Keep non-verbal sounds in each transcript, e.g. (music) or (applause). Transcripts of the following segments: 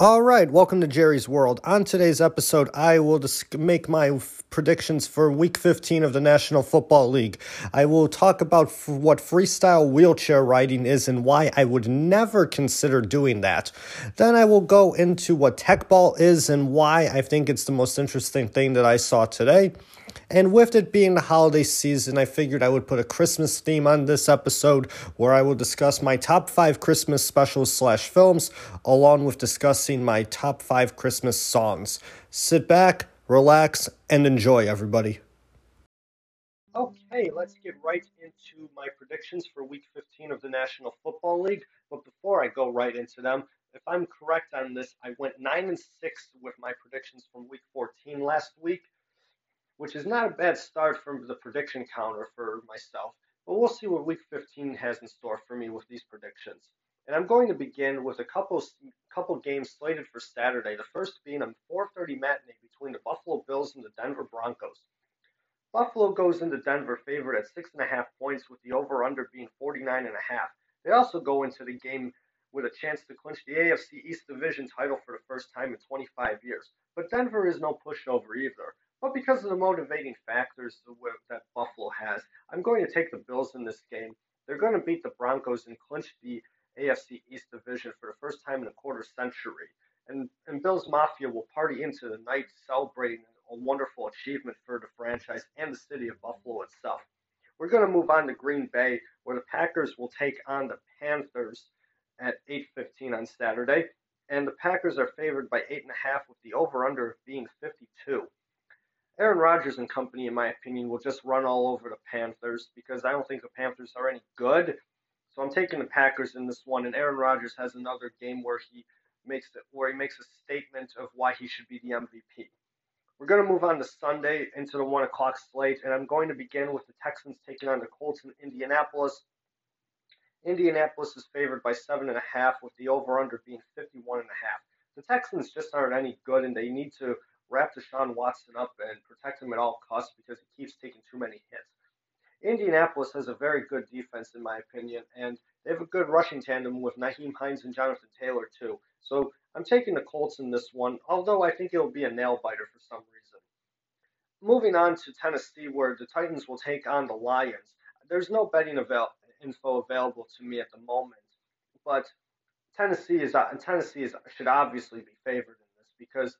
All right, welcome to Jerry's World. On today's episode, I will dis- make my f- predictions for Week 15 of the National Football League. I will talk about f- what freestyle wheelchair riding is and why I would never consider doing that. Then I will go into what Teqball is and why I think it's the most interesting thing that I saw today. And with it being the holiday season, I figured I would put a Christmas theme on this episode where I will discuss my top five Christmas specials slash films, along with discussing my top five Christmas songs. Sit back, relax, and enjoy, everybody. Okay, let's get right into my predictions for Week 15 of the National Football League. But before I go right into them, if I'm correct on this, I went 9 and 6 with my predictions from Week 14 last week which is not a bad start from the prediction counter for myself. But we'll see what Week 15 has in store for me with these predictions. And I'm going to begin with a couple couple games slated for Saturday. The first being a 4:30 matinee between the Buffalo Bills and the Denver Broncos. Buffalo goes into Denver favored at six and a half points, with the over/under being 49 and a half. They also go into the game with a chance to clinch the AFC East Division title for the first time in 25 years. But Denver is no pushover either. But because of the motivating factors that Buffalo has, I'm going to take the Bills in this game. They're going to beat the Broncos and clinch the AFC East division for the first time in a quarter century. And, and Bills Mafia will party into the night celebrating a wonderful achievement for the franchise and the city of Buffalo itself. We're going to move on to Green Bay, where the Packers will take on the Panthers at 8:15 on Saturday, and the Packers are favored by eight and a half, with the over/under being 52. Aaron Rodgers and company, in my opinion, will just run all over the Panthers because I don't think the Panthers are any good. So I'm taking the Packers in this one, and Aaron Rodgers has another game where he makes it, where he makes a statement of why he should be the MVP. We're going to move on to Sunday into the one o'clock slate, and I'm going to begin with the Texans taking on the Colts in Indianapolis. Indianapolis is favored by seven and a half, with the over/under being 51 and a half. The Texans just aren't any good, and they need to wrap Deshaun Watson up and protect him at all costs because he keeps taking too many hits. Indianapolis has a very good defense, in my opinion, and they have a good rushing tandem with Nyheim Hines and Jonathan Taylor, too. So I'm taking the Colts in this one, although I think it'll be a nail biter for some reason. Moving on to Tennessee, where the Titans will take on the Lions. There's no betting avail- info available to me at the moment, but Tennessee is uh, Tennessee is, should obviously be favored in this because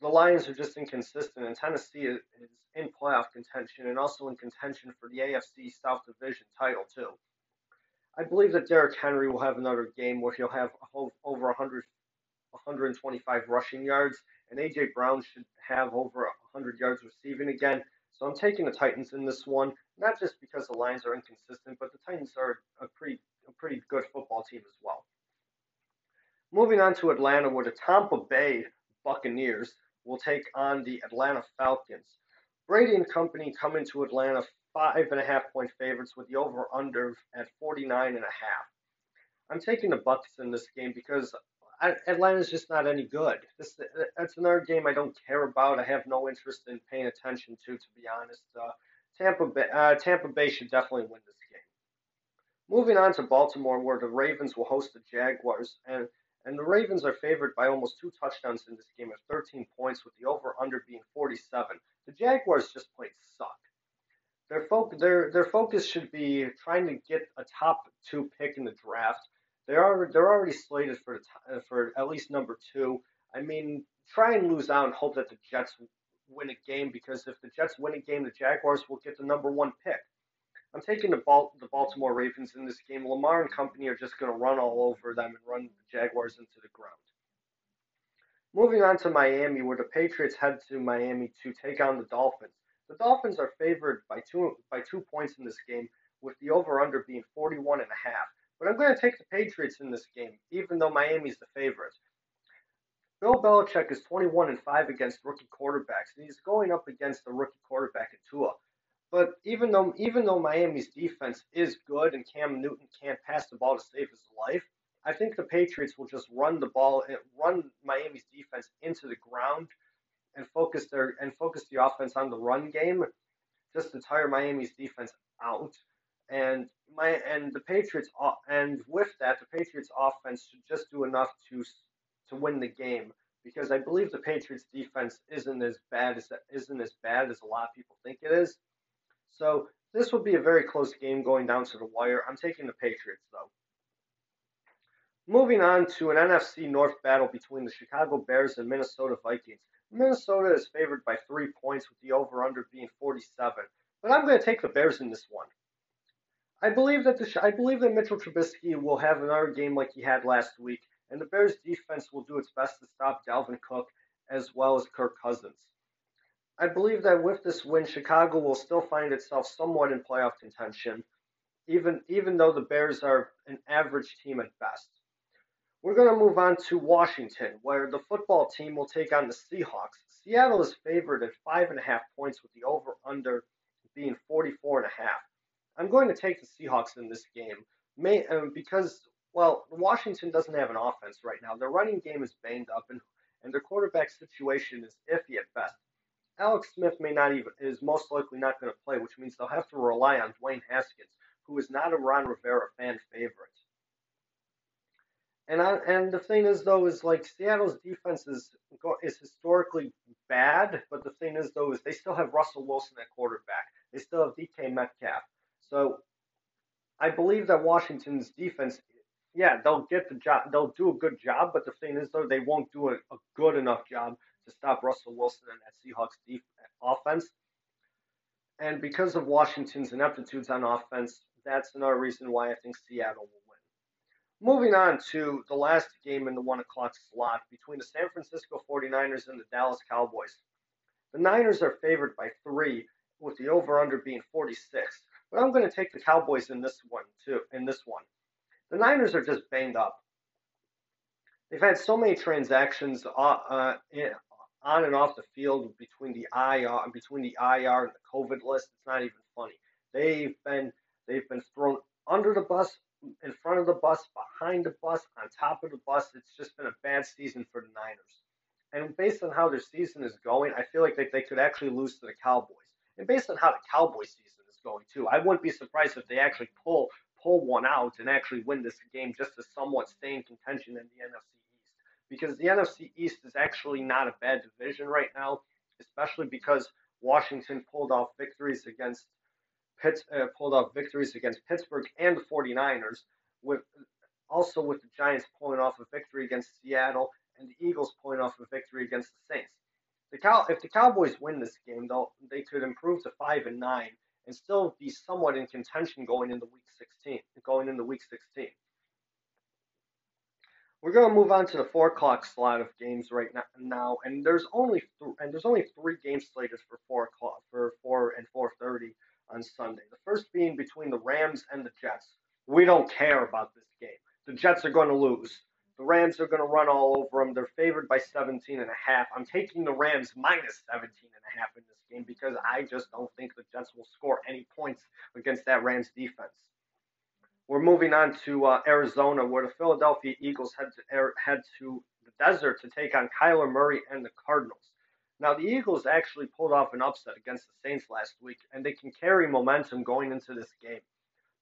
the Lions are just inconsistent, and Tennessee is in playoff contention and also in contention for the AFC South Division title too. I believe that Derrick Henry will have another game where he'll have over 100, 125 rushing yards, and AJ Brown should have over 100 yards receiving again. So I'm taking the Titans in this one, not just because the Lions are inconsistent, but the Titans are a pretty a pretty good football team as well. Moving on to Atlanta, where the Tampa Bay Buccaneers will take on the Atlanta Falcons. Brady and company come into Atlanta five and a half point favorites with the over under at 49 and a half. I'm taking the Bucks in this game because Atlanta's just not any good. This that's another game I don't care about. I have no interest in paying attention to, to be honest. Uh, Tampa Bay, uh, Tampa Bay should definitely win this game. Moving on to Baltimore, where the Ravens will host the Jaguars, and and the Ravens are favored by almost two touchdowns in this game of 13 points, with the over/under being 47. The Jaguars just plain suck. Their, fo- their their focus should be trying to get a top two pick in the draft. They are they're already slated for t- uh, for at least number two. I mean, try and lose out and hope that the Jets win a game because if the Jets win a game, the Jaguars will get the number one pick. I'm taking the, Bal- the Baltimore Ravens in this game. Lamar and company are just going to run all over them and run the Jaguars into the ground. Moving on to Miami, where the Patriots head to Miami to take on the Dolphins. The Dolphins are favored by two by two points in this game, with the over/under being 41 and a half. But I'm going to take the Patriots in this game, even though Miami's the favorite. Bill Belichick is 21 and 5 against rookie quarterbacks, and he's going up against the rookie quarterback in Tua. But even though even though Miami's defense is good and Cam Newton can't pass the ball to save his life, I think the Patriots will just run the ball and run Miami's defense into the ground and focus their and focus the offense on the run game, just to tire Miami's defense out. And my and the Patriots uh, and with that, the Patriots offense should just do enough to to win the game because I believe the Patriots defense isn't as bad as isn't as bad as a lot of people think it is. So this will be a very close game going down to the wire. I'm taking the Patriots though. Moving on to an NFC North battle between the Chicago Bears and Minnesota Vikings. Minnesota is favored by three points with the over/under being 47, but I'm going to take the Bears in this one. I believe that the I believe that Mitchell Trubisky will have another game like he had last week, and the Bears defense will do its best to stop Dalvin Cook as well as Kirk Cousins. I believe that with this win, Chicago will still find itself somewhat in playoff contention, even even though the Bears are an average team at best. We're going to move on to Washington, where the football team will take on the Seahawks. Seattle is favored at five and a half points with the over/under being 44 and a half. I'm going to take the Seahawks in this game may, um, because, well, Washington doesn't have an offense right now. Their running game is banged up, and, and their quarterback situation is iffy at best. Alex Smith may not even is most likely not going to play, which means they'll have to rely on Dwayne Haskins, who is not a Ron Rivera fan favorite. And I, and the thing is though is like Seattle's defense is is historically bad, but the thing is though is they still have Russell Wilson at quarterback. They still have DK Metcalf. So I believe that Washington's defense, yeah, they'll get the job, they'll do a good job, but the thing is, though, they won't do a, a good enough job to stop Russell Wilson and that Seahawks def- offense. And because of Washington's ineptitudes on offense, that's another reason why I think Seattle will win. Moving on to the last game in the 1 o'clock slot between the San Francisco 49ers and the Dallas Cowboys. The Niners are favored by three, with the over under being 46. But I'm going to take the Cowboys in this one too. In this one, the Niners are just banged up. They've had so many transactions uh, uh, on and off the field between the IR between the IR and the COVID list. It's not even funny. They've been they've been thrown under the bus, in front of the bus, behind the bus, on top of the bus. It's just been a bad season for the Niners. And based on how their season is going, I feel like they, they could actually lose to the Cowboys. And based on how the Cowboys season is going too. I wouldn't be surprised if they actually pull pull one out and actually win this game just to somewhat stay in contention in the NFC. Because the NFC East is actually not a bad division right now, especially because Washington pulled off victories against Pitts, uh, pulled off victories against Pittsburgh and the 49ers, with also with the Giants pulling off a victory against Seattle and the Eagles pulling off a victory against the Saints. The Cow- if the Cowboys win this game, they could improve to five and nine and still be somewhat in contention going into week 16. Going into week 16. We're going to move on to the four o'clock slot of games right now, and there's only th- and there's only three games slated for four o'clock for four and four thirty on Sunday. The first being between the Rams and the Jets. We don't care about this game. The Jets are going to lose. The Rams are going to run all over them. They're favored by 17 and a half. I'm taking the Rams minus 17 and a half in this game because I just don't think the Jets will score any points against that Rams defense. We're moving on to uh, Arizona, where the Philadelphia Eagles head to, head to the desert to take on Kyler Murray and the Cardinals. Now, the Eagles actually pulled off an upset against the Saints last week, and they can carry momentum going into this game.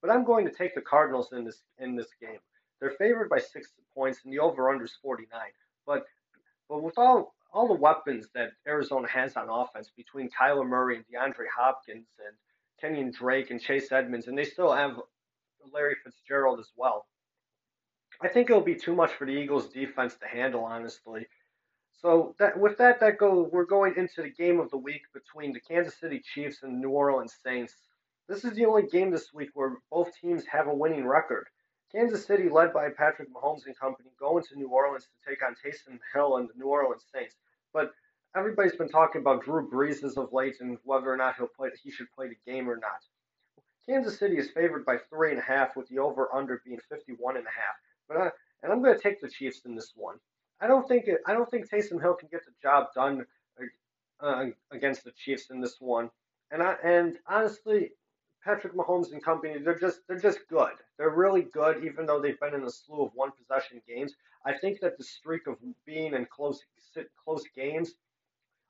But I'm going to take the Cardinals in this in this game. They're favored by six points, and the over/under is 49. But but with all all the weapons that Arizona has on offense between Kyler Murray and DeAndre Hopkins and Kenyan Drake and Chase Edmonds, and they still have Larry Fitzgerald as well. I think it'll be too much for the Eagles defense to handle, honestly. So that with that, that go we're going into the game of the week between the Kansas City Chiefs and the New Orleans Saints. This is the only game this week where both teams have a winning record. Kansas City, led by Patrick Mahomes and company, going to New Orleans to take on Taysom Hill and the New Orleans Saints. But everybody's been talking about Drew Brees as of late and whether or not he'll play, he should play the game or not. Kansas City is favored by three and a half, with the over/under being 51 and a half. But I, and I'm going to take the Chiefs in this one. I don't think it, I don't think Taysom Hill can get the job done uh, against the Chiefs in this one. And I and honestly, Patrick Mahomes and company, they're just they're just good. They're really good, even though they've been in a slew of one possession games. I think that the streak of being in close close games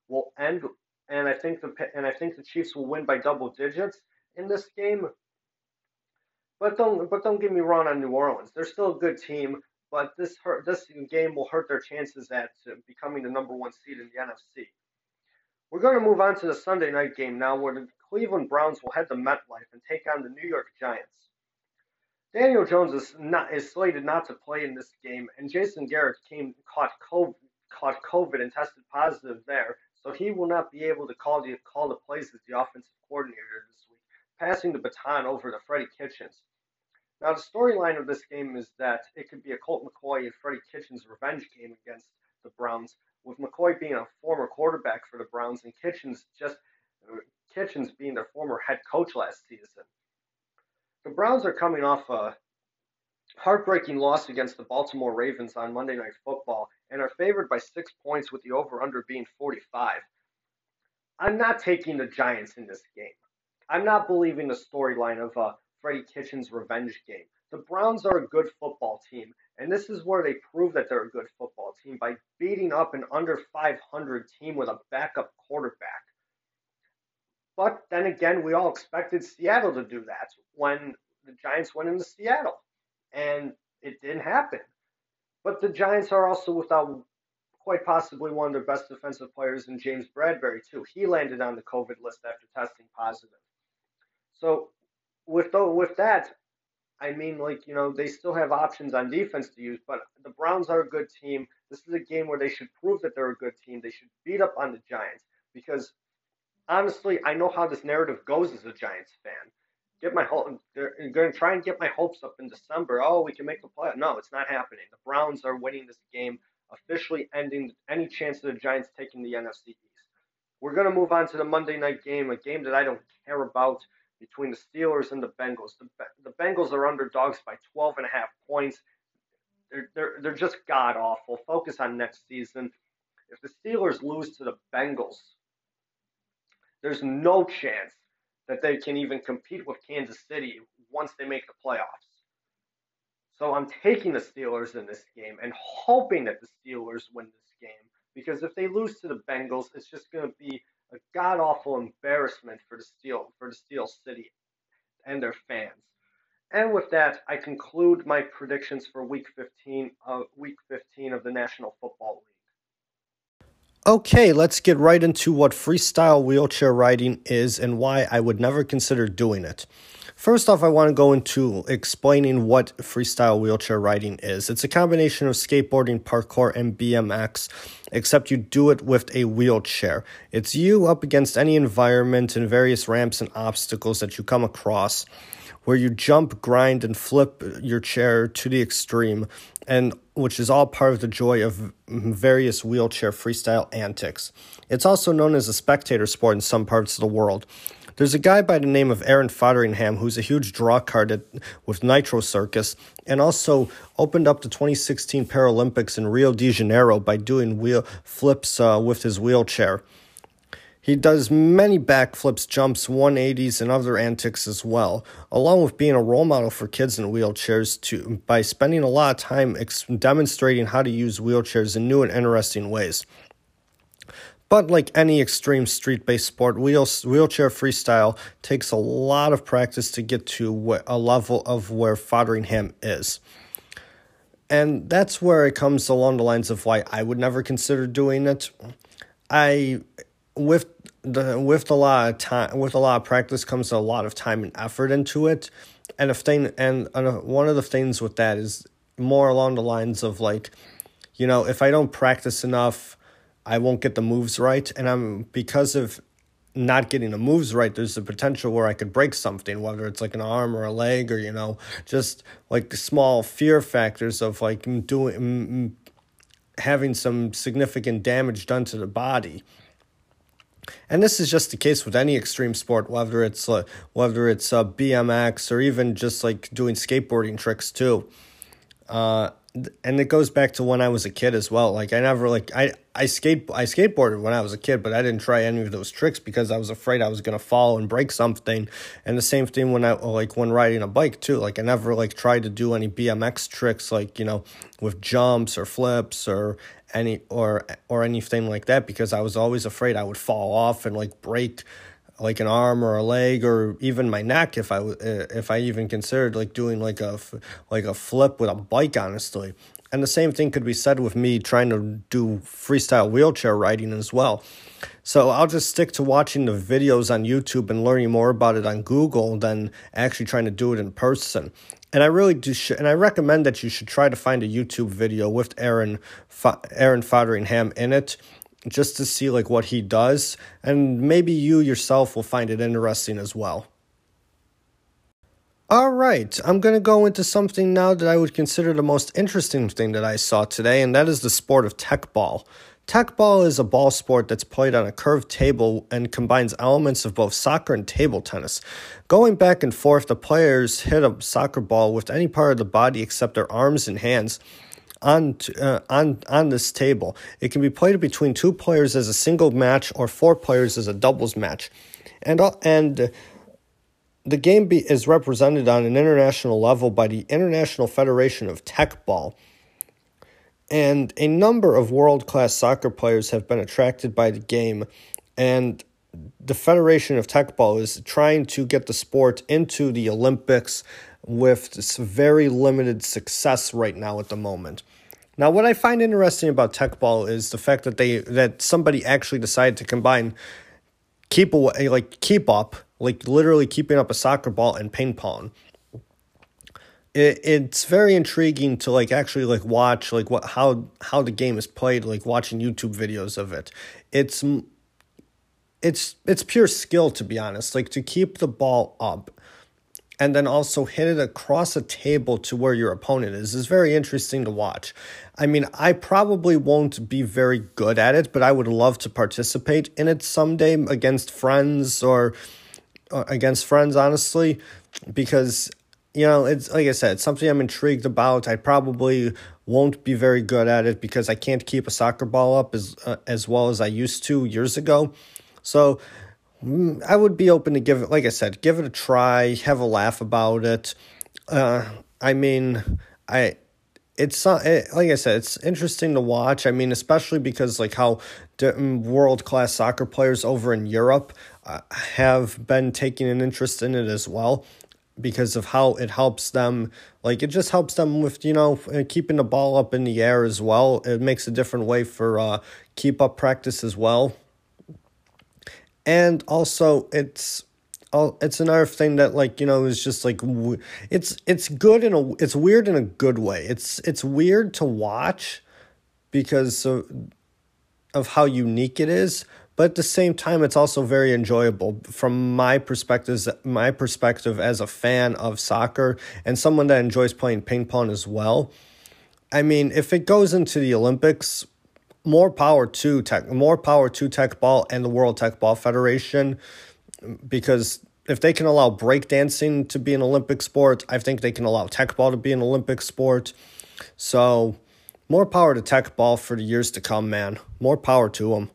will end, and I think the and I think the Chiefs will win by double digits in this game. But don't but don't get me wrong on New Orleans. They're still a good team. but this hurt, this game will hurt their chances at uh, becoming the number one seed in the NFC. We're going to move on to the Sunday night game now, where the Cleveland Browns will head to MetLife and take on the New York Giants. Daniel Jones is not is slated not to play in this game, and Jason Garrett came caught COVID, caught COVID and tested positive there, so he will not be able to call the call the plays as the offensive coordinator this week, passing the baton over to Freddie Kitchens. Now the storyline of this game is that it could be a Colt McCoy and Freddie Kitchens revenge game against the Browns, with McCoy being a former quarterback for the Browns and Kitchens just Kitchens being their former head coach last season. The Browns are coming off a heartbreaking loss against the Baltimore Ravens on Monday Night Football and are favored by six points with the over under being 45. I'm not taking the Giants in this game. I'm not believing the storyline of a Freddie Kitchens revenge game. The Browns are a good football team, and this is where they prove that they're a good football team by beating up an under 500 team with a backup quarterback. But then again, we all expected Seattle to do that when the Giants went into Seattle, and it didn't happen. But the Giants are also without quite possibly one of their best defensive players in James Bradberry too. He landed on the COVID list after testing positive. So with with that, I mean, like you know, they still have options on defense to use, but the Browns are a good team. This is a game where they should prove that they're a good team. They should beat up on the Giants because honestly, I know how this narrative goes as a Giants fan. Get my hope. They're going to try and get my hopes up in December. Oh, we can make the play. No, it's not happening. The Browns are winning this game, officially ending any chance of the Giants taking the NFC East. We're going to move on to the Monday night game, a game that I don't care about between the Steelers and the Bengals. The, the Bengals are underdogs by 12 and a half points. They're, they're, they're just god awful. Focus on next season. If the Steelers lose to the Bengals, there's no chance that they can even compete with Kansas City once they make the playoffs. So I'm taking the Steelers in this game and hoping that the Steelers win this game because if they lose to the Bengals, it's just going to be a god awful embarrassment for the Steel for the Steel City and their fans. And with that, I conclude my predictions for Week 15 of Week 15 of the National Football League. Okay, let's get right into what freestyle wheelchair riding is and why I would never consider doing it. First off, I want to go into explaining what freestyle wheelchair riding is. It's a combination of skateboarding, parkour, and BMX, except you do it with a wheelchair. It's you up against any environment and various ramps and obstacles that you come across where you jump, grind, and flip your chair to the extreme, and which is all part of the joy of various wheelchair freestyle antics. It's also known as a spectator sport in some parts of the world. There's a guy by the name of Aaron Fotheringham who's a huge draw card at, with Nitro Circus and also opened up the 2016 Paralympics in Rio de Janeiro by doing wheel flips uh, with his wheelchair. He does many backflips, jumps, 180s, and other antics as well, along with being a role model for kids in wheelchairs to, by spending a lot of time ex- demonstrating how to use wheelchairs in new and interesting ways. But like any extreme street based sport, wheel, wheelchair freestyle takes a lot of practice to get to a level of where Fotheringham is. And that's where it comes along the lines of why I would never consider doing it. I with the with a lot of time with a lot of practice comes a lot of time and effort into it. And a thing and and one of the things with that is more along the lines of like you know if i don't practice enough i won't get the moves right. And i'm because of not getting the moves right there's a potential where i could break something whether it's like an arm or a leg or you know just like small fear factors of like doing having some significant damage done to the body and this is just the case with any extreme sport, whether it's uh, whether it's uh, BMX or even just like doing skateboarding tricks too. Uh, and it goes back to when I was a kid as well. Like I never like I I skate I skateboarded when I was a kid, but I didn't try any of those tricks because I was afraid I was gonna fall and break something. And the same thing when I like when riding a bike too. Like I never like tried to do any BMX tricks like you know with jumps or flips or any or or anything like that because I was always afraid I would fall off and like break like an arm or a leg or even my neck if I if I even considered like doing like a like a flip with a bike honestly. And the same thing could be said with me trying to do freestyle wheelchair riding as well. So I'll just stick to watching the videos on YouTube and learning more about it on Google than actually trying to do it in person. And I really do, sh- and I recommend that you should try to find a YouTube video with Aaron, Aaron Fotheringham in it, just to see like what he does, and maybe you yourself will find it interesting as well. All right, I'm going to go into something now that I would consider the most interesting thing that I saw today, and that is the sport of Teqball. Tech ball is a ball sport that's played on a curved table and combines elements of both soccer and table tennis. Going back and forth, the players hit a soccer ball with any part of the body except their arms and hands on uh, on on this table. It can be played between two players as a single match or four players as a doubles match, and uh, and the game be, is represented on an international level by the International Federation of Teqball. And a number of world class soccer players have been attracted by the game. And the Federation of Teqball is trying to get the sport into the Olympics with this very limited success right now at the moment. Now, what I find interesting about Teqball is the fact that they that somebody actually decided to combine keep away eh, like keep up like literally keeping up a soccer ball and ping pong. It, it's very intriguing to like actually like watch like what how how the game is played like watching YouTube videos of it. It's it's it's pure skill to be honest. Like to keep the ball up and then also hit it across a table to where your opponent is is very interesting to watch. I mean, I probably won't be very good at it, but I would love to participate in it someday against friends or uh, against friends, honestly, because you know it's like I said, it's something I'm intrigued about. I probably won't be very good at it because I can't keep a soccer ball up as uh, as well as I used to years ago. So I would be open to give it, like I said, give it a try, have a laugh about it. Uh, I mean, I it's it, like I said, it's interesting to watch. I mean, especially because like how mm, world class soccer players over in Europe uh, have been taking an interest in it as well because of how it helps them like it just helps them with you know uh, keeping the ball up in the air as well it makes a different way for uh keep up practice as well and also it's it's another thing that like you know is just like it's it's good in a it's weird in a good way. It's it's weird to watch because of, of how unique it is but at the same time it's also very enjoyable. From my perspective my perspective as a fan of soccer and someone that enjoys playing ping pong as well i mean if it goes into the olympics more power to tech more power to Teqball and the world Teqball federation because if they can allow breakdancing to be an Olympic sport, I think they can allow Teqball to be an Olympic sport. So, more power to Teqball for the years to come, man. More power to them.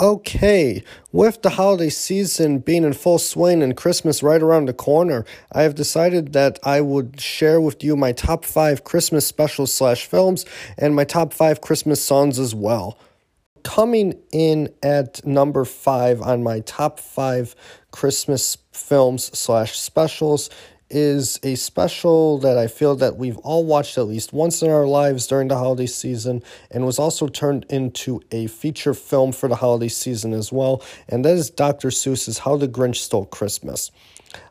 Okay, with the holiday season being in full swing and Christmas right around the corner, I have decided that I would share with you my top five Christmas specials slash films and my top five Christmas songs as well. Coming in at number five on my top five Christmas films slash specials is a special that I feel that we've all watched at least once in our lives during the holiday season and was also turned into a feature film for the holiday season as well, and that is Dr. Seuss's How the Grinch Stole Christmas.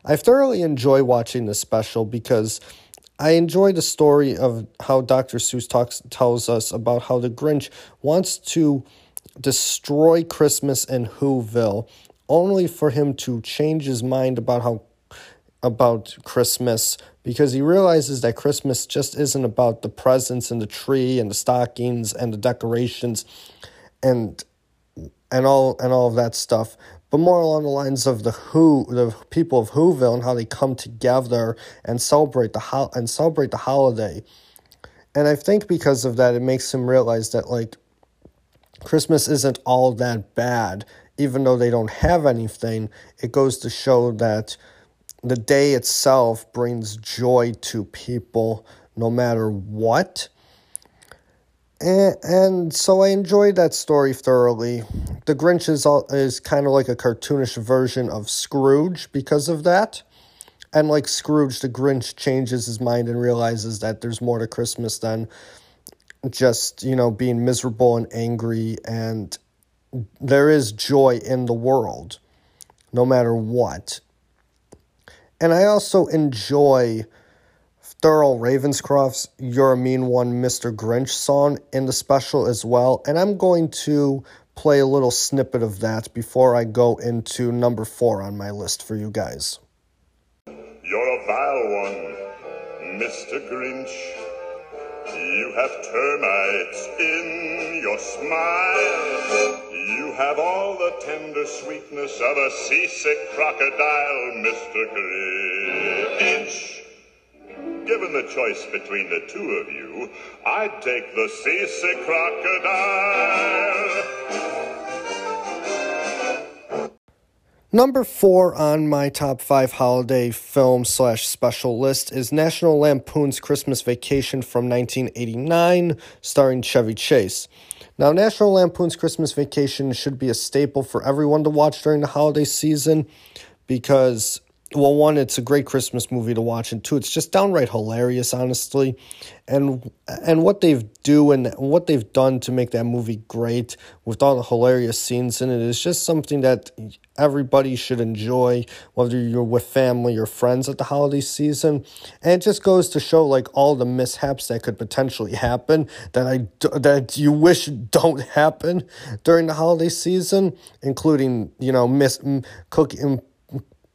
I thoroughly enjoy watching this special because I enjoy the story of how Dr. Seuss talks tells us about how the Grinch wants to destroy Christmas in Whoville, only for him to change his mind about how about Christmas because he realizes that Christmas just isn't about the presents and the tree and the stockings and the decorations and and all and all of that stuff, but more along the lines of the who the people of Whoville and how they come together and celebrate the ho- and celebrate the holiday. And I think because of that, it makes him realize that like Christmas isn't all that bad, even though they don't have anything. It goes to show that the day itself brings joy to people no matter what. And, and so I enjoyed that story thoroughly. The Grinch is, is kind of like a cartoonish version of Scrooge because of that. And like Scrooge, the Grinch changes his mind and realizes that there's more to Christmas than just, you know, being miserable and angry. And there is joy in the world, no matter what. And I also enjoy Thurl Ravenscroft's You're a Mean One, Mr. Grinch song in the special as well. And I'm going to play a little snippet of that before I go into number four on my list for you guys. You're a vile one, Mr. Grinch. You have termites in your smile. You have all the tender sweetness of a seasick crocodile, Mr. Grinch. Given the choice between the two of you, I'd take the seasick crocodile. Number four on my top five holiday film slash special list is National Lampoon's Christmas Vacation from 1989, starring Chevy Chase. Now, National Lampoon's Christmas Vacation should be a staple for everyone to watch during the holiday season because well, one, it's a great Christmas movie to watch, and two, it's just downright hilarious, honestly. And and what they've do and what they've done to make that movie great with all the hilarious scenes in it is just something that everybody should enjoy, whether you're with family or friends at the holiday season. And it just goes to show like all the mishaps that could potentially happen that I that you wish don't happen during the holiday season, including you know miss cooking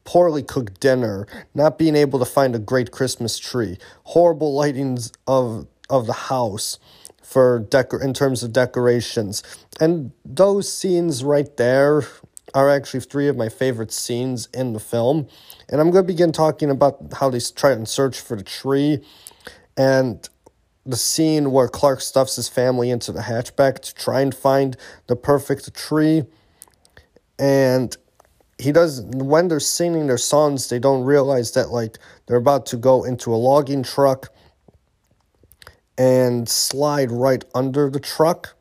poorly cooked dinner, not being able to find a great Christmas tree, horrible lightings of of the house for decor in terms of decorations. And those scenes right there are actually three of my favorite scenes in the film. And I'm going to begin talking about how they try and search for the tree and the scene where Clark stuffs his family into the hatchback to try and find the perfect tree. And he does when they're singing their songs they don't realize that like they're about to go into a logging truck and slide right under the truck.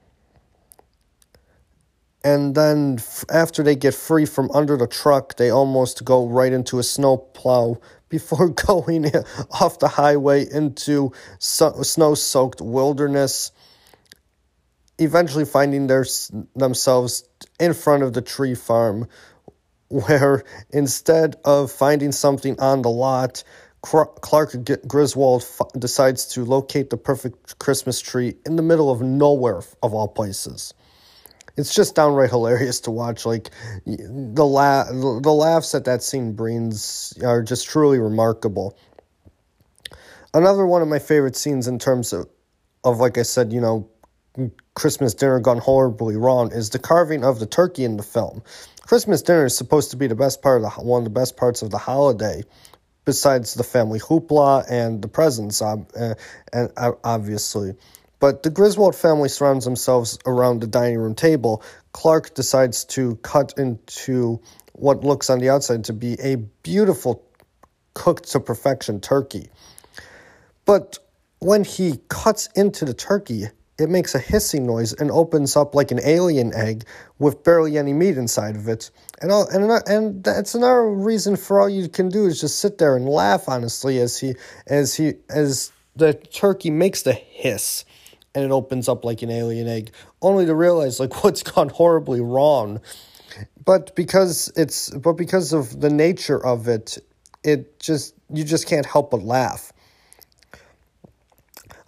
And then after they get free from under the truck they almost go right into a snow plow (laughs) before (laughs) going off the highway into so- snow-soaked wilderness eventually finding their, themselves in front of the tree farm where instead of finding something on the lot, Clark Griswold decides to locate the perfect Christmas tree in the middle of nowhere, of all places. It's just downright hilarious to watch. Like the la- the laughs that that scene brings are just truly remarkable. Another one of my favorite scenes in terms of, of like I said, you know, Christmas dinner gone horribly wrong is the carving of the turkey in the film. Christmas dinner is supposed to be the best part of the one of the best parts of the holiday, besides the family hoopla and the presents, uh, and uh, obviously. But the Griswold family surrounds themselves around the dining room table. Clark decides to cut into what looks on the outside to be a beautiful, cooked to perfection turkey. But when he cuts into the turkey, it makes a hissing noise and opens up like an alien egg with barely any meat inside of it. And all, and and that's another reason for all you can do is just sit there and laugh honestly as he as he as the turkey makes the hiss and it opens up like an alien egg only to realize like (laughs) what's gone horribly wrong. But because it's but because of the nature of it, it just you just can't help but laugh.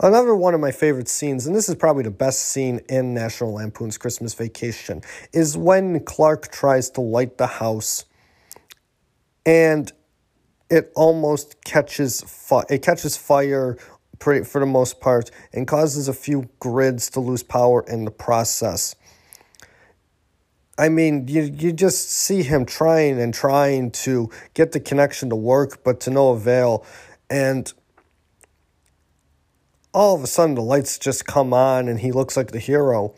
Another one of my favorite scenes, and this is probably the best scene in National Lampoon's Christmas Vacation, is when Clark tries to light the house and it almost catches fi- it catches fire pretty, for the most part and causes a few grids to lose power in the process. I mean, you you just see him trying and trying to get the connection to work, but to no avail. And all of a sudden the lights just come on and he looks like the hero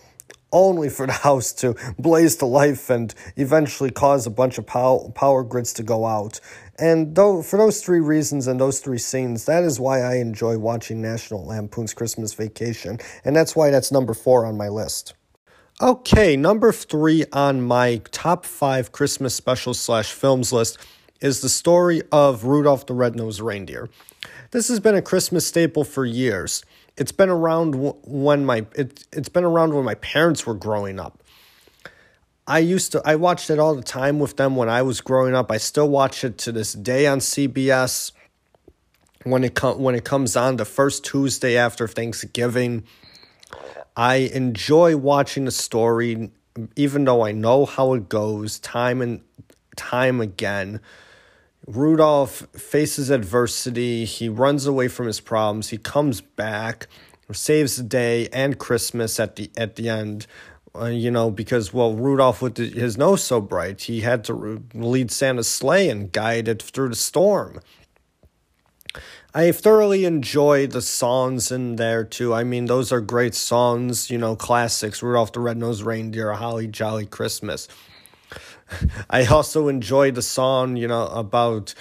only for the (laughs) house to blaze to life and eventually cause a bunch of pow- power grids to go out And though for those three reasons and those three scenes, that is why I enjoy watching National Lampoon's Christmas Vacation, and that's why that's number four on my list. Okay, number three on my top five Christmas specials slash films list is the story of Rudolph the Red-Nosed Reindeer. This has been a Christmas staple for years. It's been around when my it, it's been around when my parents were growing up. I used to I watched it all the time with them when I was growing up. I still watch it to this day on CBS when it com- when it comes on the first Tuesday after Thanksgiving. I enjoy watching the story, even though I know how it goes time and time again. Rudolph faces adversity. He runs away from his problems. He comes back, saves the day and Christmas at the at the end. Uh, you know, because well, Rudolph with his nose so bright, he had to lead Santa's sleigh and guide it through the storm. I thoroughly enjoy the songs in there too. I mean, those are great songs, you know, classics. Rudolph the Red-Nosed Reindeer, Holly Jolly Christmas. I also enjoy the song, you know, about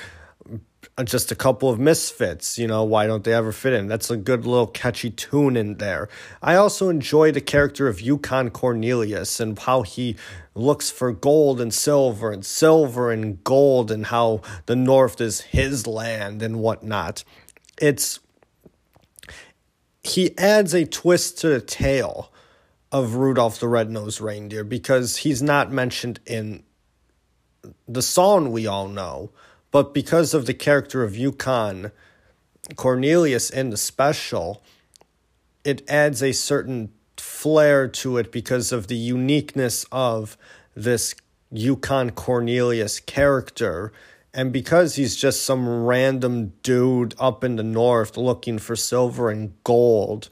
uh, just a couple of misfits. You know, why don't they ever fit in? That's a good little catchy tune in there. I also enjoy the character of Yukon Cornelius and how he looks for gold and silver and silver and gold and how the North is his land and whatnot it's he adds a twist to the tale of Rudolph the Red-Nosed Reindeer because he's not mentioned in the song we all know, but because of the character of Yukon Cornelius in the special, it adds a certain flair to it because of the uniqueness of this Yukon Cornelius character. And because he's just some random dude up in the north looking for silver and gold,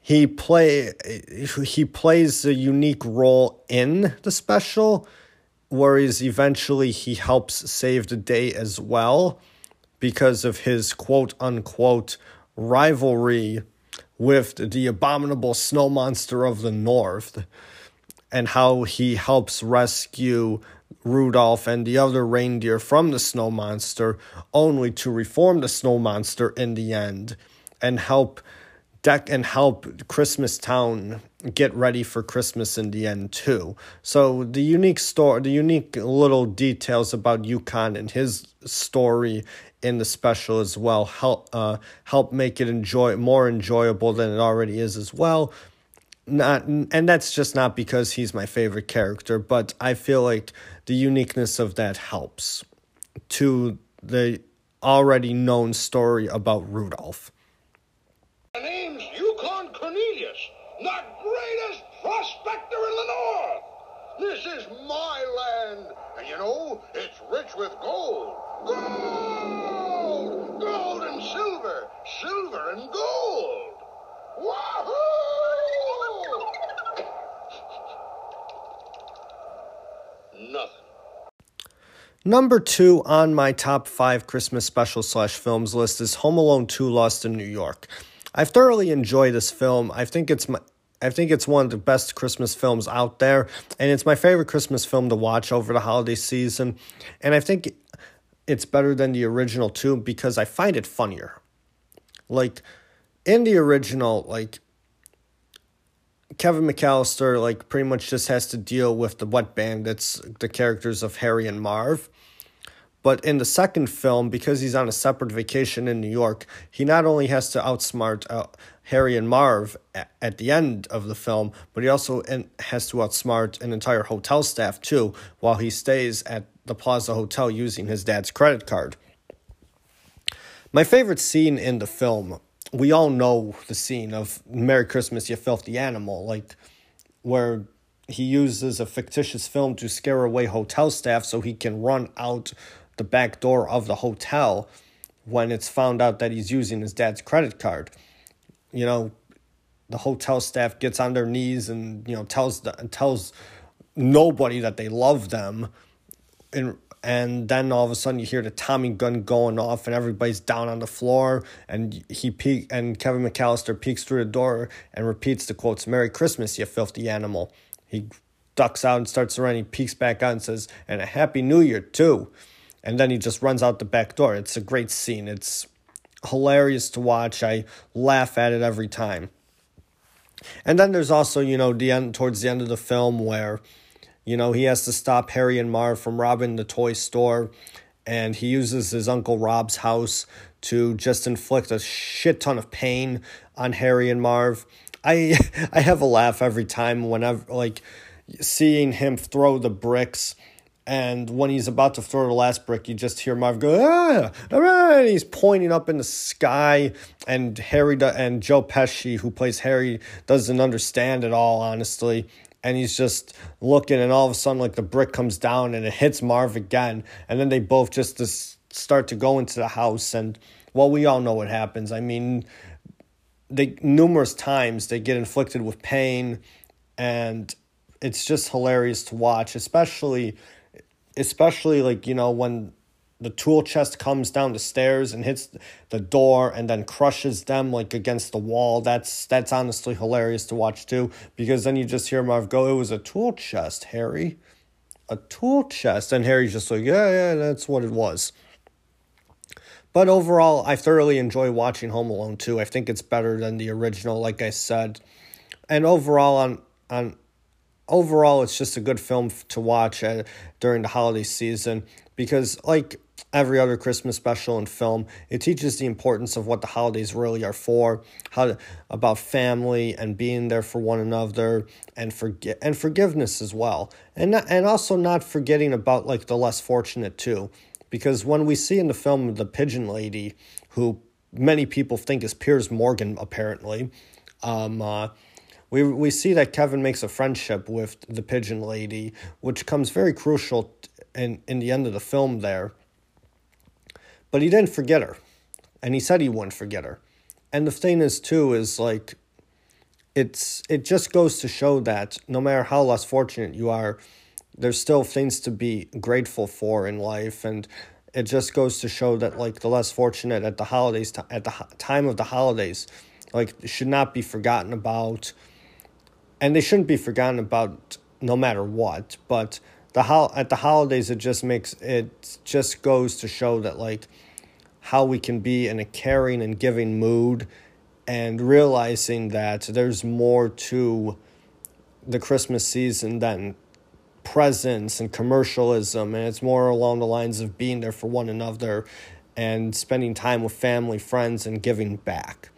he play he plays a unique role in the special, whereas eventually he helps save the day as well because of his quote unquote rivalry with the abominable snow monster of the north and how he helps rescue Rudolph and the other reindeer from the snow monster, only to reform the snow monster in the end and help deck and help Christmas Town get ready for Christmas in the end too. So the unique story, the unique little details about Yukon and his story in the special as well help uh, help make it enjoy more enjoyable than it already is as well not and that's just not because he's my favorite character but i feel like the uniqueness of that helps to the already known story about rudolph cornelius the greatest prospector in the north this is my land and you know it's rich with gold gold gold and silver silver and gold Wahoo! (laughs) Nothing. Number two on my top five Christmas special slash films list is Home Alone 2 Lost in New York. I've thoroughly enjoyed this film. I think it's my I think it's one of the best Christmas films out there, and it's my favorite Christmas film to watch over the holiday season. And I think it's better than the original too because I find it funnier. Like in the original, like Kevin McAllister like pretty much just has to deal with the wet bandits, the characters of Harry and Marv. But in the second film, because he's on a separate vacation in New York, he not only has to outsmart uh, Harry and Marv at, the end of the film, but he also has to outsmart an entire hotel staff too while he stays at the Plaza Hotel using his dad's credit card. My favorite scene in the film we all know the scene of Merry Christmas, You Filthy Animal, like where he uses a fictitious film to scare away hotel staff so he can run out the back door of the hotel when it's found out that he's using his dad's credit card. You know, the hotel staff gets on their knees and you know tells the, tells nobody that they love them. And and then all of a sudden you hear the Tommy gun going off and everybody's down on the floor and he peek and Kevin McAllister peeks through the door and repeats the quotes Merry Christmas you filthy animal. He ducks out and starts running he peeks back out and says and a happy new year too and then he just runs out the back door. It's a great scene. It's hilarious to watch. I laugh at it every time. And then there's also, you know, the end towards the end of the film where, you know, he has to stop Harry and Marv from robbing the toy store, and he uses his uncle Rob's house to just inflict a shit ton of pain on Harry and Marv. I (laughs) I have a laugh every time whenever like seeing him throw the bricks and when he's about to throw the last brick, you just hear Marv go, ah, and he's pointing up in the sky. And Harry do- and Joe Pesci, who plays Harry, doesn't understand at all, honestly. And he's just looking, and all of a sudden, like the brick comes down and it hits Marv again. And then they both just, just start to go into the house. And well, we all know what happens. I mean, they numerous times they get inflicted with pain, and it's just hilarious to watch, especially especially like you know when the tool chest comes down the stairs and hits the door and then crushes them like against the wall. That's that's honestly hilarious to watch too because then you just hear Marv go, "It was a tool chest, Harry, a tool chest," and Harry's just like, "Yeah, yeah, that's what it was." But overall, I thoroughly enjoy watching Home Alone 2. I think it's better than the original, like I said. And overall, on on overall, it's just a good film to watch uh, during the holiday season because, like every other Christmas special and film, it teaches the importance of what the holidays really are for, how to, about family and being there for one another and forget and forgiveness as well, and not, and also not forgetting about like the less fortunate too, because when we see in the film the pigeon lady, who many people think is Piers Morgan apparently, um. Uh, we we see that Kevin makes a friendship with the pigeon lady, which comes very crucial in in the end of the film there. But he didn't forget her, and he said he wouldn't forget her. And the thing is too is like it's it just goes to show that no matter how less fortunate you are, there's still things to be grateful for in life and it just goes to show that like the less fortunate at the holidays at the time of the holidays like should not be forgotten about and they shouldn't be forgotten about no matter what. But the ho- at the holidays, it just makes it just goes to show that like how we can be in a caring and giving mood, and realizing that there's more to the Christmas season than presents and commercialism, and it's more along the lines of being there for one another and spending time with family, friends, and giving back.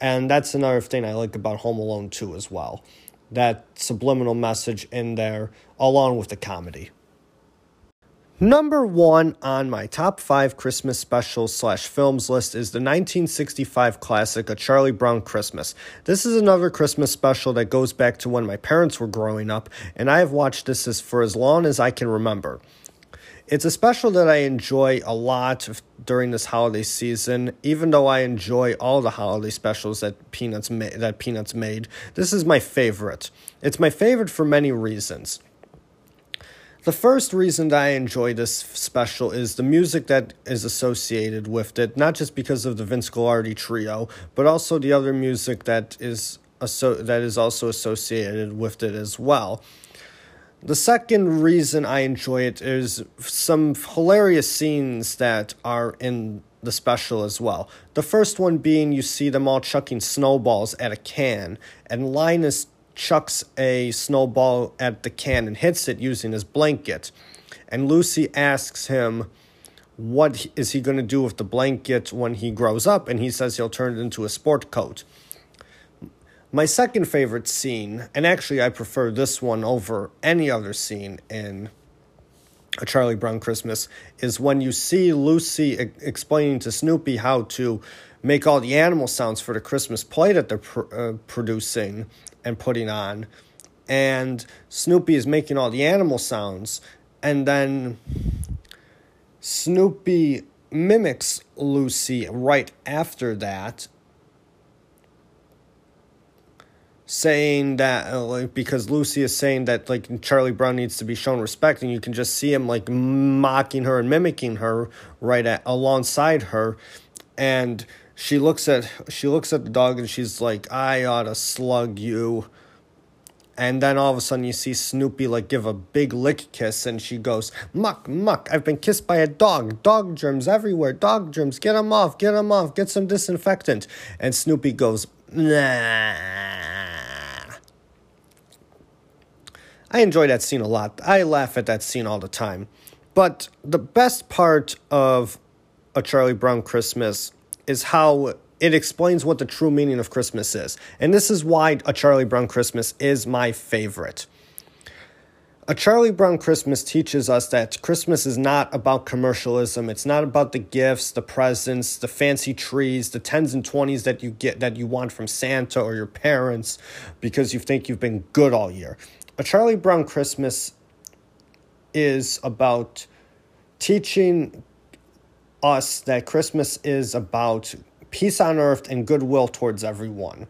And that's another thing I like about Home Alone 2 as well that subliminal message in there along with the comedy. Number one on my top five Christmas specials slash films list is the 1965 classic A Charlie Brown Christmas. This is another Christmas special that goes back to when my parents were growing up, and I have watched this as, for as long as I can remember. It's a special that I enjoy a lot during this holiday season. Even though I enjoy all the holiday specials that Peanuts ma- that Peanuts made, this is my favorite. It's my favorite for many reasons. The first reason that I enjoy this special is the music that is associated with it, not just because of the Vince Guaraldi trio, but also the other music that is asso- that is also associated with it as well. The second reason I enjoy it is some hilarious scenes that are in the special as well. The first one being you see them all chucking snowballs at a can, and Linus chucks a snowball at the can and hits it using his blanket. And Lucy asks him, What is he going to do with the blanket when he grows up? And he says he'll turn it into a sport coat. My second favorite scene, and actually I prefer this one over any other scene in A Charlie Brown Christmas, is when you see Lucy explaining to Snoopy how to make all the animal sounds for the Christmas play that they're pr- uh, producing and putting on. And Snoopy is making all the animal sounds, and then Snoopy mimics Lucy right after that saying that uh, like because Lucy is saying that like Charlie Brown needs to be shown respect and you can just see him like mocking her and mimicking her right at alongside her and she looks at she looks at the dog and she's like I ought to slug you And then all of a sudden you see Snoopy like give a big lick kiss and she goes, Muck, muck, I've been kissed by a dog. Dog germs everywhere. Dog germs. Get them off. Get them off. Get some disinfectant. And Snoopy goes, Nah. I enjoy that scene a lot. I laugh at that scene all the time. But the best part of A Charlie Brown Christmas is how it explains what the true meaning of Christmas is. And this is why A Charlie Brown Christmas is my favorite. A Charlie Brown Christmas teaches us that Christmas is not about commercialism. It's not about the gifts, the presents, the fancy trees, the 10s and 20s that you get that you want from Santa or your parents because you think you've been good all year. A Charlie Brown Christmas is about teaching us that Christmas is about peace on earth and goodwill towards everyone.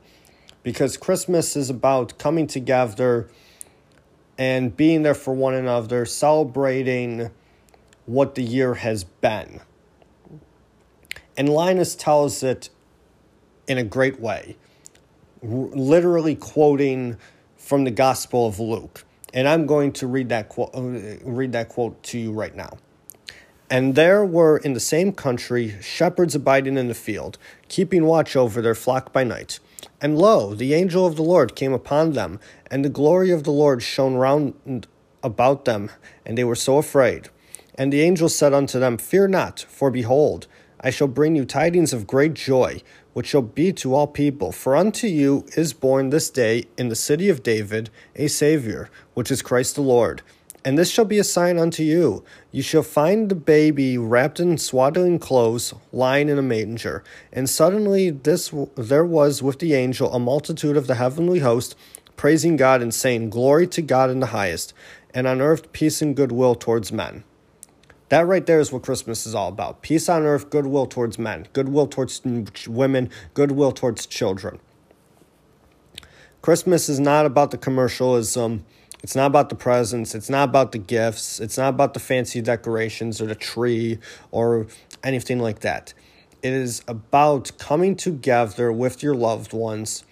Because Christmas is about coming together and being there for one another, celebrating what the year has been. And Linus tells it in a great way, literally quoting from the Gospel of Luke. And I'm going to read that quote, uh, read that quote to you right now. And there were in the same country shepherds abiding in the field, keeping watch over their flock by night. And lo, the angel of the Lord came upon them, and the glory of the Lord shone round about them, and they were so afraid. And the angel said unto them, Fear not, for behold, I shall bring you tidings of great joy, which shall be to all people. For unto you is born this day in the city of David a Saviour, which is Christ the Lord. And this shall be a sign unto you. You shall find the baby wrapped in swaddling clothes, lying in a manger. And suddenly this there was with the angel a multitude of the heavenly host, praising God and saying, Glory to God in the highest, and on earth peace and goodwill towards men. That right there is what Christmas is all about. Peace on earth, goodwill towards men, goodwill towards women, goodwill towards children. Christmas is not about the commercialism it's not about the presents. It's not about the gifts. It's not about the fancy decorations or the tree or anything like that. It is about coming together with your loved ones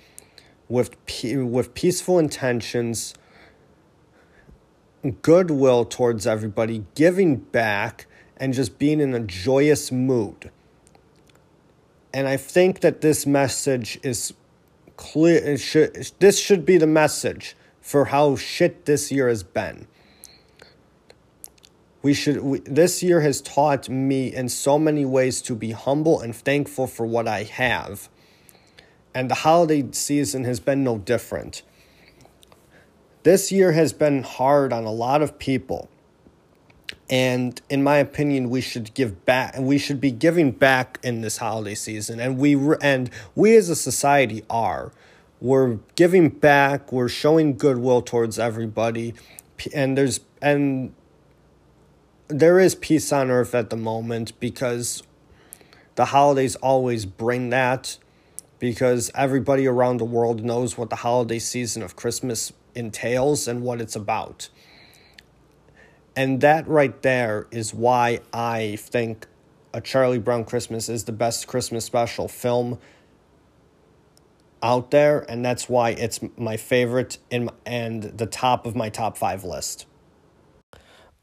with, with peaceful intentions, goodwill towards everybody, giving back, and just being in a joyous mood. And I think that this message is clear. It should, this should be the message for how shit this year has been. We should we, this year has taught me in so many ways to be humble and thankful for what I have. And the holiday season has been no different. This year has been hard on a lot of people. And in my opinion, we should give back and we should be giving back in this holiday season. And we and we as a society are. We're giving back we're showing goodwill towards everybody. And there's and there is peace on earth at the moment because the holidays always bring that because everybody around the world knows what the holiday season of Christmas entails and what it's about. And that right there is why I think A Charlie Brown Christmas is the best Christmas special film out there, and that's why it's my favorite in and the top of my top five list.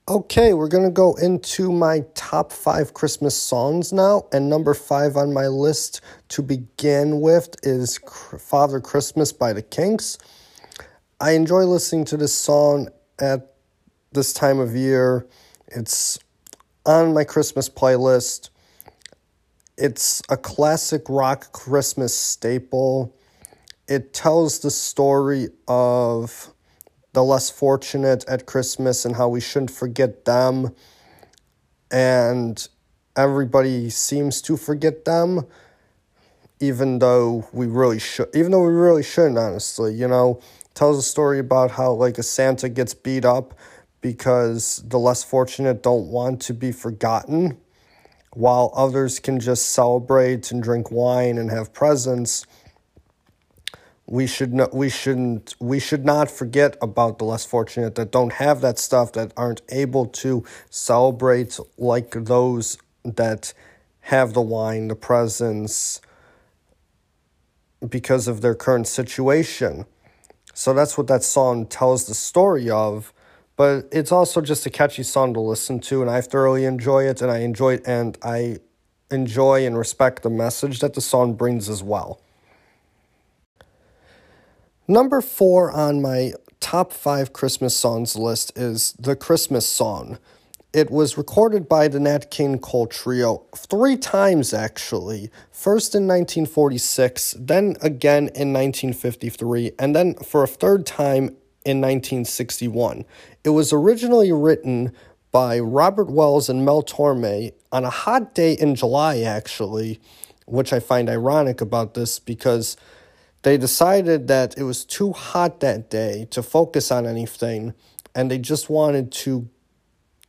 Okay, we're gonna go into my top five Christmas songs now, and number five on my list to begin with is "Father Christmas" by the Kinks. I enjoy listening to this song at this time of year. It's on my Christmas playlist. It's a classic rock Christmas staple it tells the story of the less fortunate at Christmas and how we shouldn't forget them. And everybody seems to forget them, even though we really should, even though we really shouldn't, honestly. You know, tells a story about how, like, a Santa gets beat up because the less fortunate don't want to be forgotten, while others can just celebrate and drink wine and have presents. We should not we shouldn't we should not forget about the less fortunate that don't have that stuff that aren't able to celebrate like those that have the wine the presents because of their current situation So that's what that song tells the story of. But it's also just a catchy song to listen to, and I thoroughly enjoy it, and I enjoy and I enjoy and respect the message that the song brings as well. Number four on my top five Christmas songs list is The Christmas Song. It was recorded by the Nat King Cole Trio three times, actually. First in 1946, then again in 1953, and then for a third time in 1961. It was originally written by Robert Wells and Mel Torme on a hot day in July, actually, which I find ironic about this because they decided that it was too hot that day to focus on anything, and they just wanted to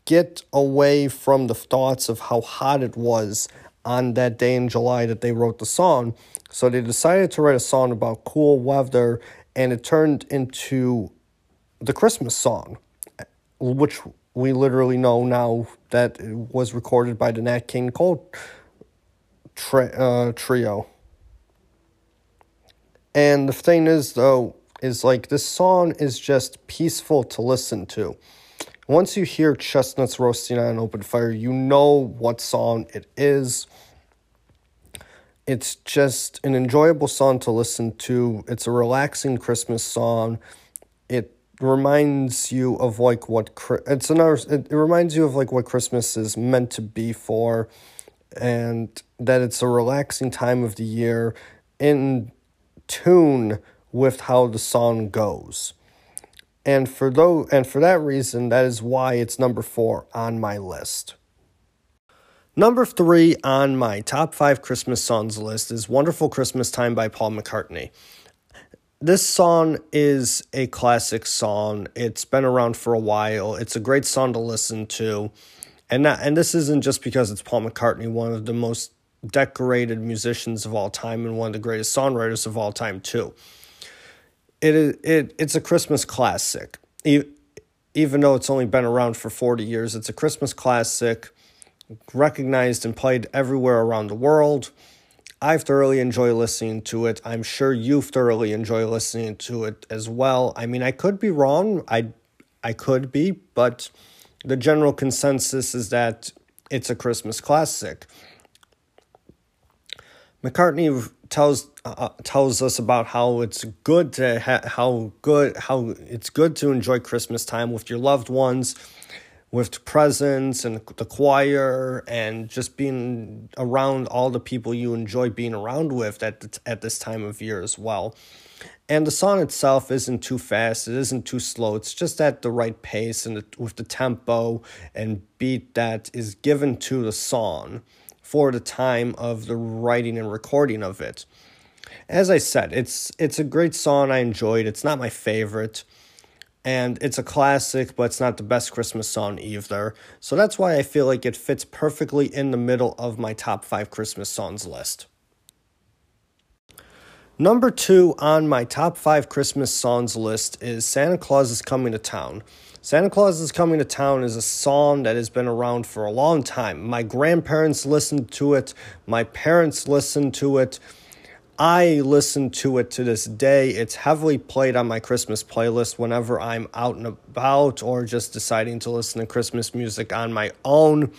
get away from the thoughts of how hot it was on that day in July that they wrote the song. So they decided to write a song about cool weather, and it turned into the Christmas song, which we literally know now that it was recorded by the Nat King Cole tri- uh, trio. And the thing is, though, is like this song is just peaceful to listen to. Once you hear chestnuts roasting on an open fire, you know what song it is. It's just an enjoyable song to listen to. It's a relaxing Christmas song. It reminds you of like what it's another it, it reminds you of like what Christmas is meant to be for and that it's a relaxing time of the year in tune with how the song goes. And for though and for that reason, that is why it's number four on my list. Number three on my top five Christmas songs list is Wonderful Christmas Time by Paul McCartney. This song is a classic song. It's been around for a while. It's a great song to listen to. And that, and this isn't just because it's Paul McCartney, one of the most decorated musicians of all time and one of the greatest songwriters of all time too it is it it's a Christmas classic. Even though it's only been around for 40 years, it's a Christmas classic, recognized and played everywhere around the world. I thoroughly enjoy listening to it. I'm sure you thoroughly enjoy listening to it as well. I mean, I could be wrong. I I could be, but the general consensus is that it's a Christmas classic. McCartney tells uh, tells us about how it's good to ha- how good how it's good to enjoy Christmas time with your loved ones, with presents and the choir, and just being around all the people you enjoy being around with at the, at this time of year as well. And the song itself isn't too fast, it isn't too slow. It's just at the right pace and with the tempo and beat that is given to the song for the time of the writing and recording of it. As I said, it's it's a great song I enjoyed. It's not my favorite and it's a classic, but it's not the best Christmas song either. So that's why I feel like it fits perfectly in the middle of my top 5 Christmas songs list. Number 2 on my top 5 Christmas songs list is Santa Claus is Coming to Town. Santa Claus is Coming to Town is a song that has been around for a long time. My grandparents listened to it, my parents listened to it. I listen to it to this day. It's heavily played on my Christmas playlist whenever I'm out and about or just deciding to listen to Christmas music on my own.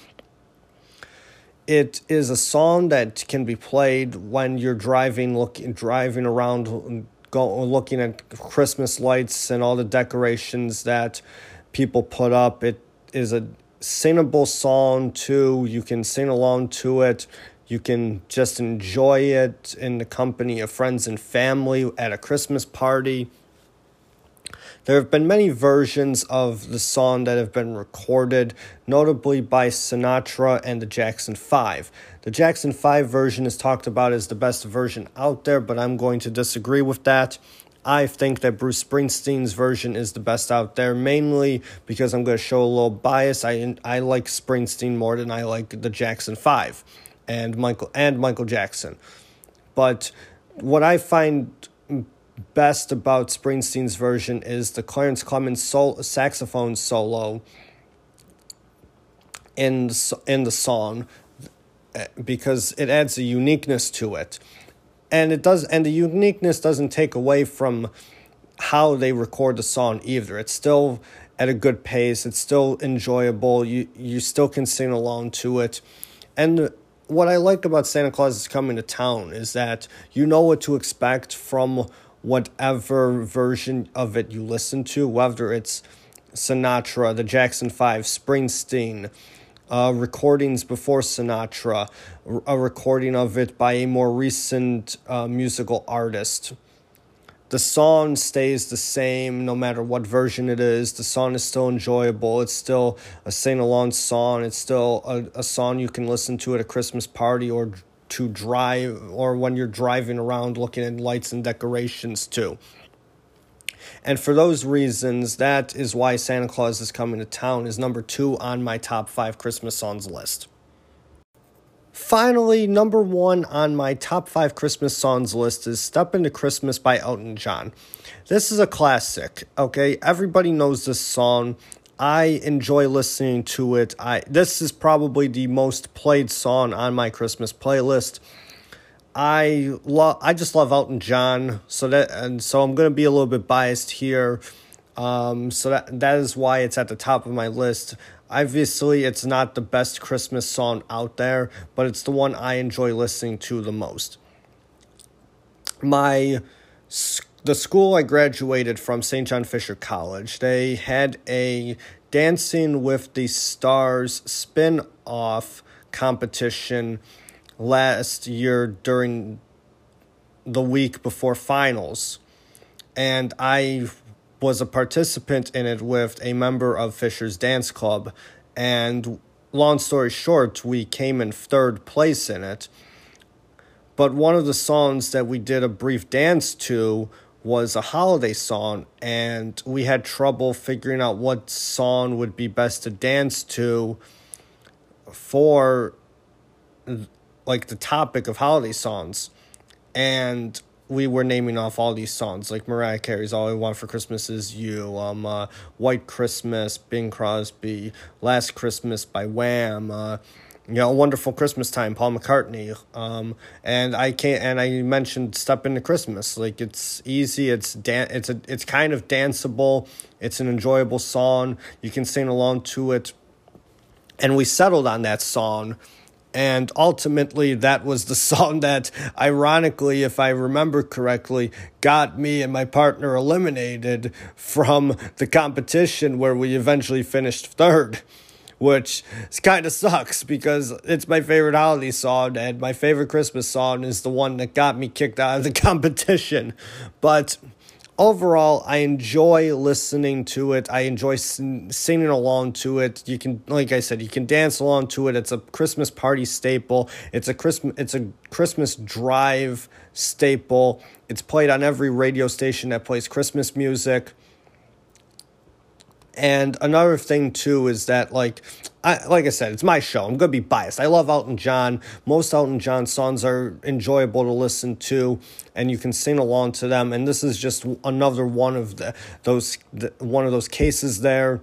It is a song that can be played when you're driving, looking, driving around, go, looking at Christmas lights and all the decorations that people put up. It is a singable song too. You can sing along to it. You can just enjoy it in the company of friends and family at a Christmas party. There have been many versions of the song that have been recorded, notably by Sinatra and the Jackson 5. The Jackson 5 version is talked about as the best version out there, but I'm going to disagree with that. I think that Bruce Springsteen's version is the best out there, mainly because I'm going to show a little bias. I I like Springsteen more than I like the Jackson Five, and Michael and Michael Jackson. But what I find best about Springsteen's version is the Clarence Clemons sol- saxophone solo in in the song because it adds a uniqueness to it and it does and the uniqueness doesn't take away from how they record the song either. It's still at a good pace. It's still enjoyable. You you still can sing along to it. And what I like about Santa Claus is coming to town is that you know what to expect from whatever version of it you listen to, whether it's Sinatra, the Jackson 5, Springsteen, uh, recordings before Sinatra, a recording of it by a more recent uh, musical artist the song stays the same no matter what version it is. The song is still enjoyable. It's still a sing along song. It's still a, a song you can listen to at a Christmas party or to drive or when you're driving around looking at lights and decorations too. And for those reasons, that is why Santa Claus is Coming to Town is number two on my top five Christmas songs list. Finally, number one on my top five Christmas songs list is Step Into Christmas by Elton John. This is a classic, okay? Everybody knows this song. I enjoy listening to it. I this is probably the most played song on my Christmas playlist. I love I just love Elton John, so that and so I'm going to be a little bit biased here. Um, so that that is why it's at the top of my list. Obviously, it's not the best Christmas song out there, but it's the one I enjoy listening to the most. My the school I graduated from, St. John Fisher College, they had a Dancing with the Stars spin off competition last year during the week before finals. And I was a participant in it with a member of Fisher's Dance Club. And long story short, we came in third place in it. But one of the songs that we did a brief dance to was a holiday song, and we had trouble figuring out what song would be best to dance to for like the topic of holiday songs. And we were naming off all these songs like Mariah Carey's "All I Want for Christmas Is You," um, uh, "White Christmas," Bing Crosby, "Last Christmas" by Wham, uh, you know, "Wonderful Christmas Time," Paul McCartney, um, and I can't. And I mentioned "Step Into Christmas." Like it's easy. It's dan- It's a. It's kind of danceable. It's an enjoyable song. You can sing along to it. And we settled on that song and ultimately, that was the (laughs) song that, ironically, if I remember correctly, got me and my partner eliminated from the competition where we eventually finished third. Which kind of (laughs) sucks because it's my favorite holiday song, and my favorite Christmas song is the one that got me kicked out of the (laughs) competition. But overall, I enjoy listening to it. I enjoy singing along to it. You can, like I said, you can dance along to it. It's a Christmas party staple. It's a Christmas. It's a Christmas drive staple. It's played on every radio station that plays Christmas music. And another thing too is that like I like I said, it's my show. I'm gonna be biased. I love Elton John. Most Elton John songs are enjoyable to listen to, and you can sing along to them. And this is just another one of the those the, one of those cases there.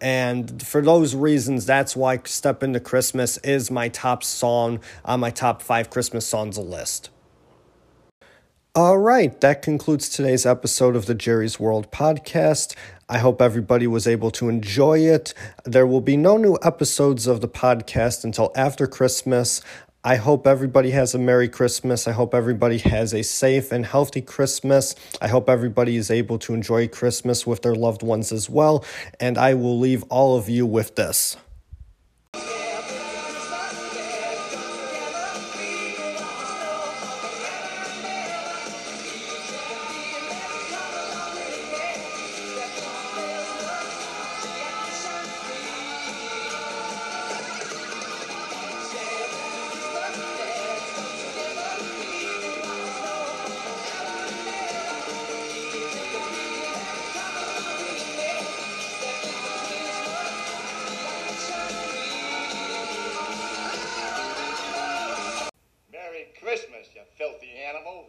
And for those reasons, that's why "Step Into Christmas" is my top song on my top five Christmas songs list. All right, that concludes today's episode of the Jerry's World podcast. I hope everybody was able to enjoy it. There will be no new episodes of the podcast until after Christmas. I hope everybody has a Merry Christmas. I hope everybody has a safe and healthy Christmas. I hope everybody is able to enjoy Christmas with their loved ones as well. And I will leave all of you with this.